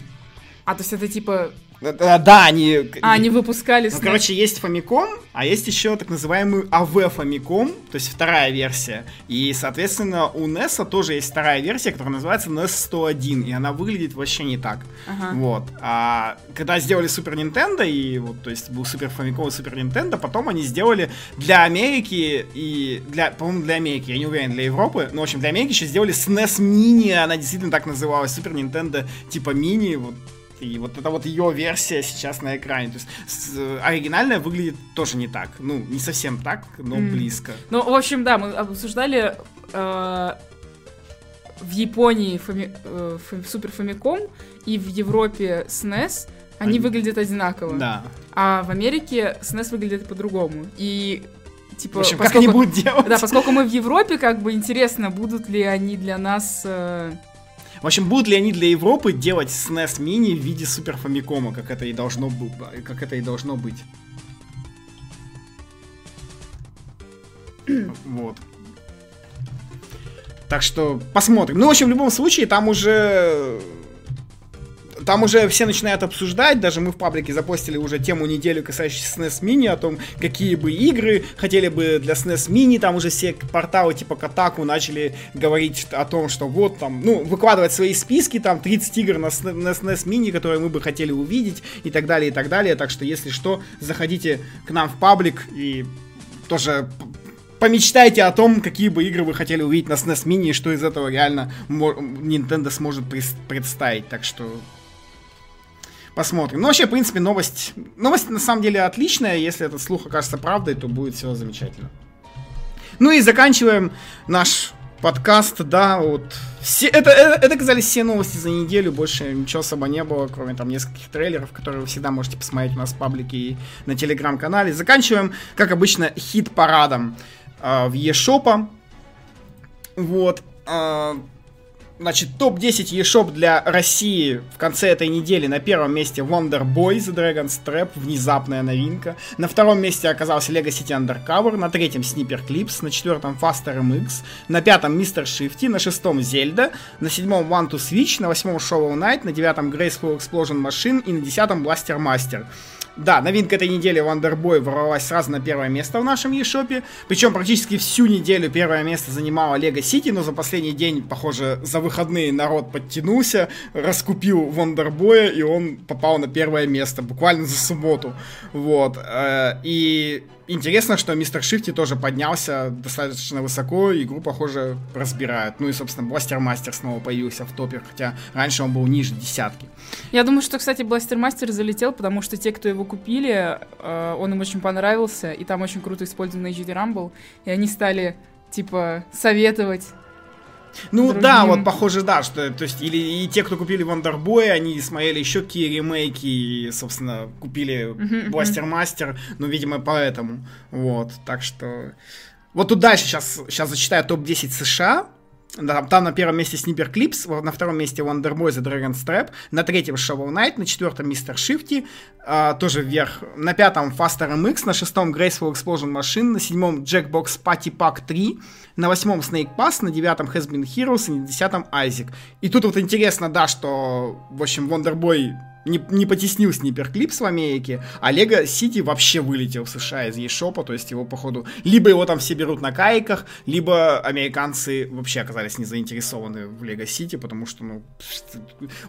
А, то есть это типа да, они... А, они выпускали... Ну, короче, есть Famicom, а есть еще так называемый AV Famicom, то есть вторая версия. И, соответственно, у NES тоже есть вторая версия, которая называется NES 101, и она выглядит вообще не так. Ага. Вот. А когда сделали Super Nintendo, и вот, то есть был Super Famicom и Super Nintendo, потом они сделали для Америки и для, по-моему, для Америки, я не уверен, для Европы, но, в общем, для Америки еще сделали SNES Mini, она действительно так называлась, Super Nintendo типа мини, вот и вот это вот ее версия сейчас на экране. То есть с, оригинальная выглядит тоже не так. Ну, не совсем так, но mm. близко. Ну, в общем, да, мы обсуждали э, в Японии фами, э, Супер Фамиком и в Европе SNES. Они а... выглядят одинаково. Да. А в Америке SNES выглядит по-другому. И типа, в общем, поскольку, как они будут делать? Да, поскольку мы в Европе, как бы интересно, будут ли они для нас э, в общем, будут ли они для Европы делать SNES Mini в виде Супер Фамикома, как это и должно, как это и должно быть? вот. Так что посмотрим. Ну, в общем, в любом случае, там уже там уже все начинают обсуждать, даже мы в паблике запостили уже тему неделю, касающуюся SNES Mini, о том, какие бы игры хотели бы для SNES Mini, там уже все порталы типа Kotaku начали говорить о том, что вот там, ну, выкладывать свои списки, там 30 игр на, на SNES Mini, которые мы бы хотели увидеть, и так далее, и так далее, так что, если что, заходите к нам в паблик и тоже помечтайте о том, какие бы игры вы хотели увидеть на SNES Mini, и что из этого реально Nintendo сможет представить. Так что Посмотрим. Ну, вообще, в принципе, новость... Новость, на самом деле, отличная. Если этот слух окажется правдой, то будет все замечательно. Ну и заканчиваем наш подкаст, да, вот. Все, это, это, это оказались все новости за неделю, больше ничего особо не было, кроме там нескольких трейлеров, которые вы всегда можете посмотреть у нас в паблике и на телеграм-канале. Заканчиваем, как обычно, хит-парадом э, в eShop. Вот. Э, Значит, топ-10 eShop для России в конце этой недели. На первом месте Wonder Boy The Dragon's Trap, внезапная новинка. На втором месте оказался Lego City Undercover. На третьем Sniper Clips. На четвертом Faster MX. На пятом Mr. Shifty. На шестом Zelda. На седьмом One to Switch. На восьмом Shovel Knight. На девятом Graceful Explosion Machine. И на десятом Blaster Master. Да, новинка этой недели Wonderboy ворвалась сразу на первое место в нашем eShop. Причем практически всю неделю первое место занимала Lego City, но за последний день, похоже, за выходные народ подтянулся, раскупил Wonderboy, и он попал на первое место буквально за субботу. Вот. Э, и Интересно, что мистер Шифти тоже поднялся достаточно высоко, игру, похоже, разбирают. Ну и, собственно, Бластер Мастер снова появился в топе, хотя раньше он был ниже десятки. Я думаю, что, кстати, Бластер Мастер залетел, потому что те, кто его купили, э, он им очень понравился, и там очень круто использован HD Rumble, и они стали, типа, советовать ну другим. да, вот похоже, да, что, то есть, или и те, кто купили Wonderboy, они смотрели еще какие ремейки, и, собственно, купили Бластер Мастер, ну, видимо, поэтому, вот, так что... Вот тут дальше сейчас, сейчас зачитаю топ-10 США, да, там на первом месте Sniper Clips, на втором месте Wonder Boy The Dragon Strap, на третьем Shovel Knight, на четвертом Mr. Shifty, э, тоже вверх, на пятом Faster MX, на шестом Graceful Explosion Machine, на седьмом Jackbox Party Pack 3, на восьмом Snake Pass, на девятом Has Been Heroes и на десятом Isaac. И тут вот интересно, да, что, в общем, Wonder Boy не, не потеснил Снипер Клипс в Америке, а Лего Сити вообще вылетел в США из eShop, то есть его, походу, либо его там все берут на кайках, либо американцы вообще оказались не заинтересованы в Лего Сити, потому что, ну,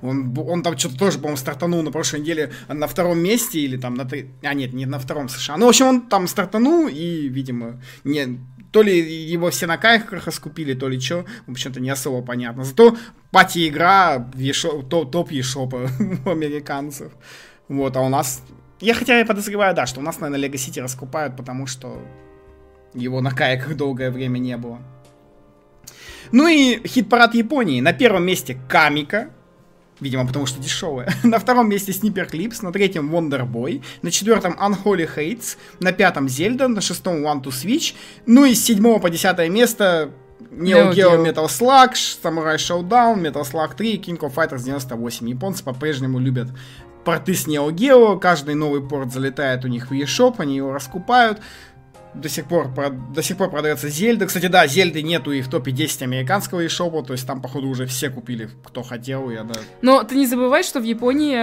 он, он там что-то тоже, по-моему, стартанул на прошлой неделе на втором месте, или там на... А, нет, не на втором США. Ну, в общем, он там стартанул, и, видимо, не, то ли его все на кайках раскупили, то ли что, в общем-то, не особо понятно. Зато пати-игра топ, топ ешопа у американцев. Вот, а у нас... Я хотя и подозреваю, да, что у нас, наверное, Lego City раскупают, потому что его на кайках долгое время не было. Ну и хит-парад Японии. На первом месте Камика. Видимо, потому что дешевая. на втором месте Sniper Clips, на третьем Wonder Boy, на четвертом Unholy Hates, на пятом Zelda, на шестом One to Switch, ну и с седьмого по десятое место Neo Geo Metal Slug, Samurai Showdown, Metal Slug 3 King of Fighters 98. Японцы по-прежнему любят порты с Neo Geo, каждый новый порт залетает у них в eShop, они его раскупают, до сих пор, до сих пор продается Зельда. Кстати, да, Зельды нету и в топе 10 американского eShop, то есть там, походу, уже все купили, кто хотел, я да. Но ты не забывай, что в Японии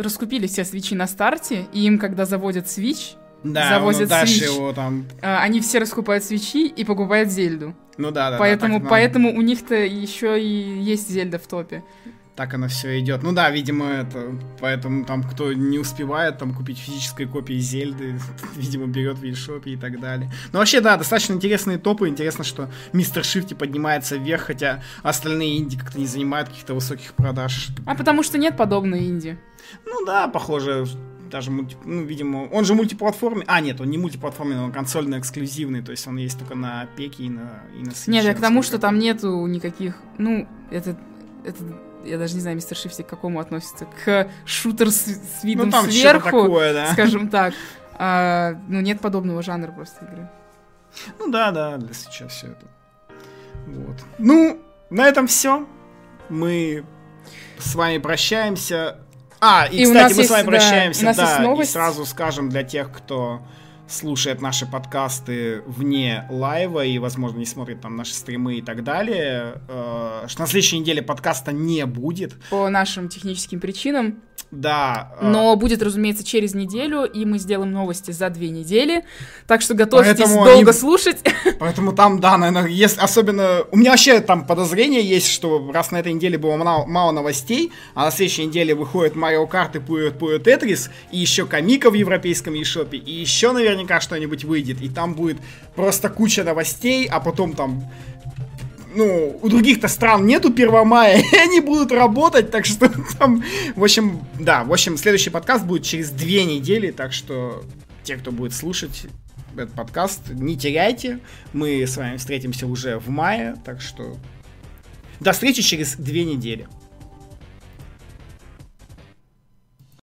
раскупили все свечи на старте, и им, когда заводят свич, да, завозят ну, свич, его там... А, они все раскупают свечи и покупают Зельду. Ну да, да. Поэтому, да, поэтому у них-то еще и есть Зельда в топе так оно все идет. Ну да, видимо, это. Поэтому там, кто не успевает там купить физической копии Зельды, видимо, берет в eShop и так далее. Но вообще, да, достаточно интересные топы. Интересно, что Мистер Шифти поднимается вверх, хотя остальные инди как-то не занимают каких-то высоких продаж. А потому что нет подобной инди. Ну да, похоже, даже мульти... ну, видимо, он же мультиплатформенный. А, нет, он не мультиплатформенный, он консольно-эксклюзивный, то есть он есть только на пеке и на, и на Switch. Нет, я к тому, что там нету никаких, ну, это, это я даже не знаю, мистер Шифти к какому относится, к шутер с, с видом ну, там сверху, такое, да. скажем так. А, ну, нет подобного жанра просто игры. Ну да, да, для сейчас все это. Вот. Ну, на этом все. Мы с вами прощаемся. А, и, и кстати, мы есть, с вами прощаемся, да, да и сразу скажем для тех, кто слушает наши подкасты вне лайва и, возможно, не смотрит там наши стримы и так далее, э, что на следующей неделе подкаста не будет. По нашим техническим причинам. Да. Э, Но будет, разумеется, через неделю, и мы сделаем новости за две недели. Так что готовьтесь поэтому долго они... слушать. Поэтому там, да, наверное, есть особенно... У меня вообще там подозрение есть, что раз на этой неделе было мало, мало новостей, а на следующей неделе выходит Марио Карт и Puyo Puyo Tetris, и еще Камика в европейском eShop, и еще наверняка что-нибудь выйдет, и там будет просто куча новостей, а потом там ну, у других-то стран нету 1 мая, и они будут работать, так что там, в общем, да, в общем, следующий подкаст будет через две недели, так что те, кто будет слушать этот подкаст, не теряйте, мы с вами встретимся уже в мае, так что до встречи через две недели.